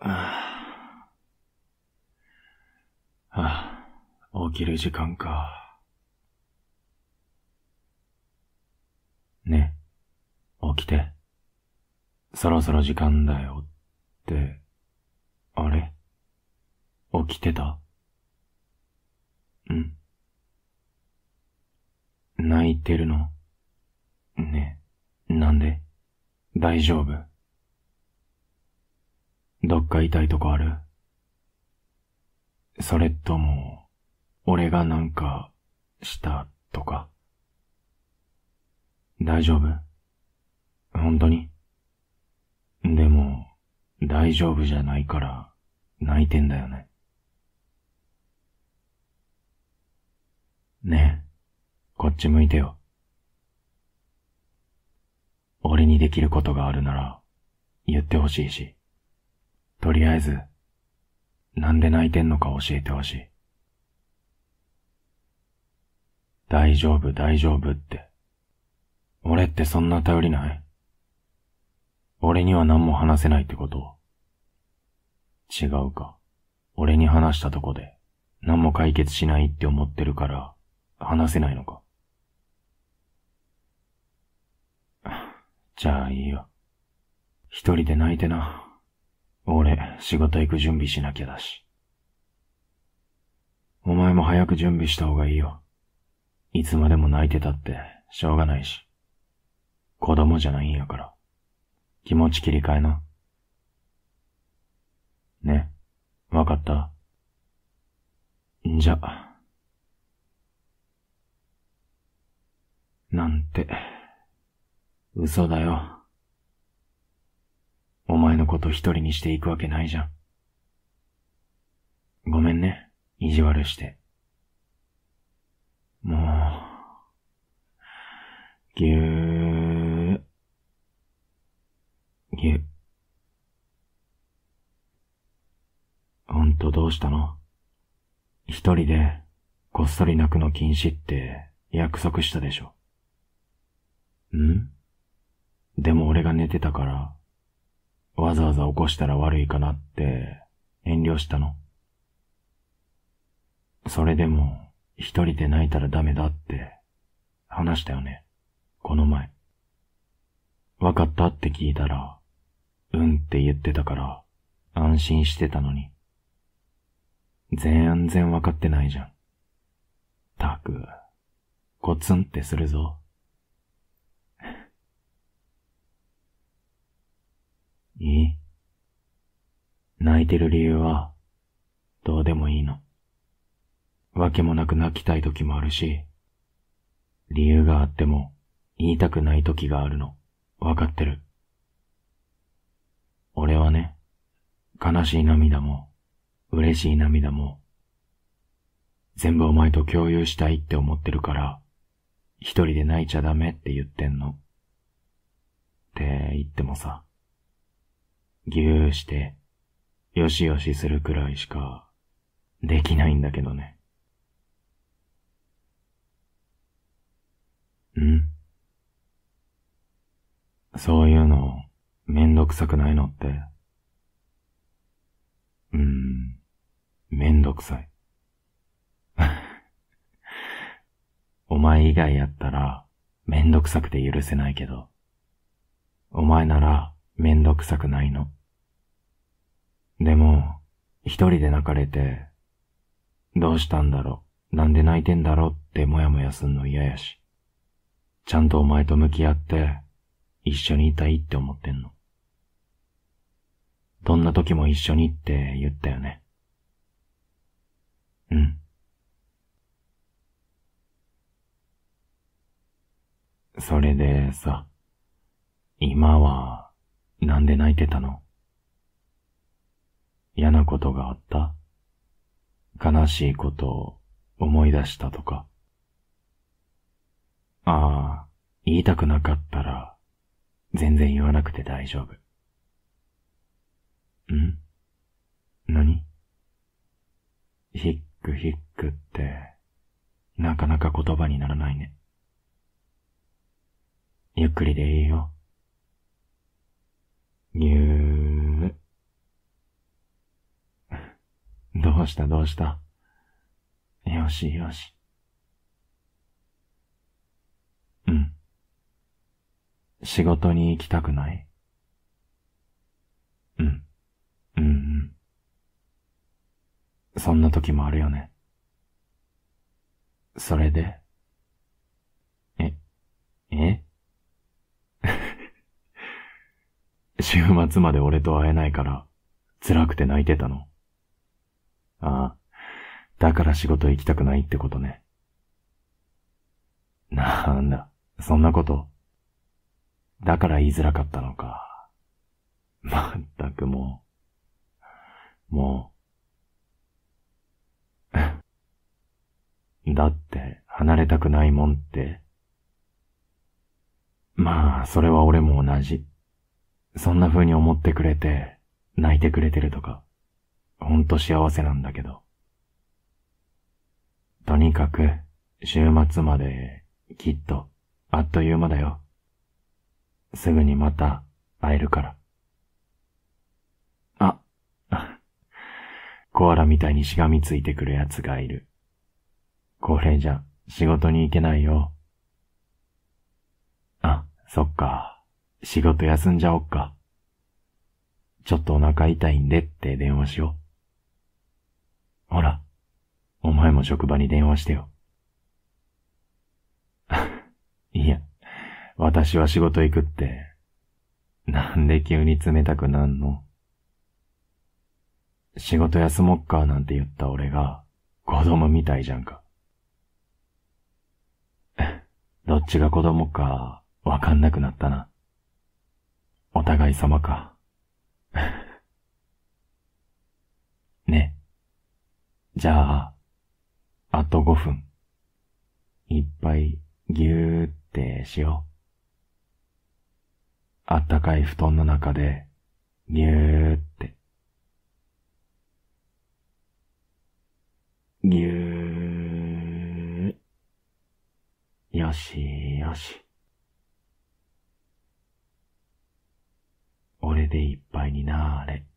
はあ、起きる時間か。ね、起きて。そろそろ時間だよって、あれ？起きてた？ん。泣いてるの？ね、なんで？大丈夫？どっか痛いとこある？それとも、俺がなんか、したとか？大丈夫？本当に？でも、大丈夫じゃないから、泣いてんだよね。ねえ、こっち向いてよ。俺にできることがあるなら、言ってほしいし。とりあえず、なんで泣いてんのか教えてほしい。大丈夫、大丈夫って。俺ってそんな頼りない？俺には何も話せないってこと？違うか。俺に話したとこで何も解決しないって思ってるから話せないのか。じゃあいいよ。一人で泣いてな。俺、仕事行く準備しなきゃだし。お前も早く準備した方がいいよ。いつまでも泣いてたって、しょうがないし。子供じゃないんやから。気持ち切り替えな。ね、わかった？んじゃ。なんて、嘘だよ。お前のこと一人にしていくわけないじゃん。ごめんね、意地悪して。もう、ぎゅー、ぎゅ、ほんとどうしたの？一人で、こっそり泣くの禁止って約束したでしょ。ん？でも俺が寝てたから、わざわざ起こしたら悪いかなって遠慮したの。それでも一人で泣いたらダメだって話したよね。この前。わかったって聞いたら、うんって言ってたから安心してたのに。全然わかってないじゃん。たく、コツンってするぞ。いい泣いてる理由は、どうでもいいの。わけもなく泣きたい時もあるし、理由があっても言いたくない時があるの。わかってる。俺はね、悲しい涙も、嬉しい涙も、全部お前と共有したいって思ってるから、一人で泣いちゃダメって言ってんの。って言ってもさ、ぎゅーして、よしよしするくらいしか、できないんだけどね。ん？そういうの、めんどくさくないのって？うーん、めんどくさい。お前以外やったら、めんどくさくて許せないけど、お前なら、めんどくさくないの。でも、一人で泣かれて、どうしたんだろう、なんで泣いてんだろうってもやもやすんの嫌やし、ちゃんとお前と向き合って、一緒にいたいって思ってんの。どんな時も一緒にって言ったよね。うん。それでさ、今は、なんで泣いてたの？嫌なことがあった？悲しいことを思い出したとか？ああ、言いたくなかったら、全然言わなくて大丈夫。ん？何？ヒックヒックって、なかなか言葉にならないね。ゆっくりでいいよ。ぎゅー。どうしたどうした？よしよし。うん。仕事に行きたくない？うん。うんうん。そんな時もあるよね。それで？え、え？週末まで俺と会えないから辛くて泣いてたの。ああ、だから仕事行きたくないってことね。なんだ、そんなこと。だから言いづらかったのか。まったくもう、もう。だって、離れたくないもんって。まあ、それは俺も同じ。そんな風に思ってくれて、泣いてくれてるとか、ほんと幸せなんだけど。とにかく、週末まで、きっと、あっという間だよ。すぐにまた、会えるから。あ、コアラみたいにしがみついてくる奴がいる。これじゃ、仕事に行けないよ。あ、そっか。仕事休んじゃおっか。ちょっとお腹痛いんでって電話しよう。ほら、お前も職場に電話してよ。いや、私は仕事行くって、なんで急に冷たくなんの？仕事休もっかなんて言った俺が子供みたいじゃんか。どっちが子供かわかんなくなったな。お互い様か。ね。じゃあ、あと5分。いっぱいぎゅーってしよう。あったかい布団の中でぎゅーって。ぎゅー。よしよし。俺でいっぱいになーれ。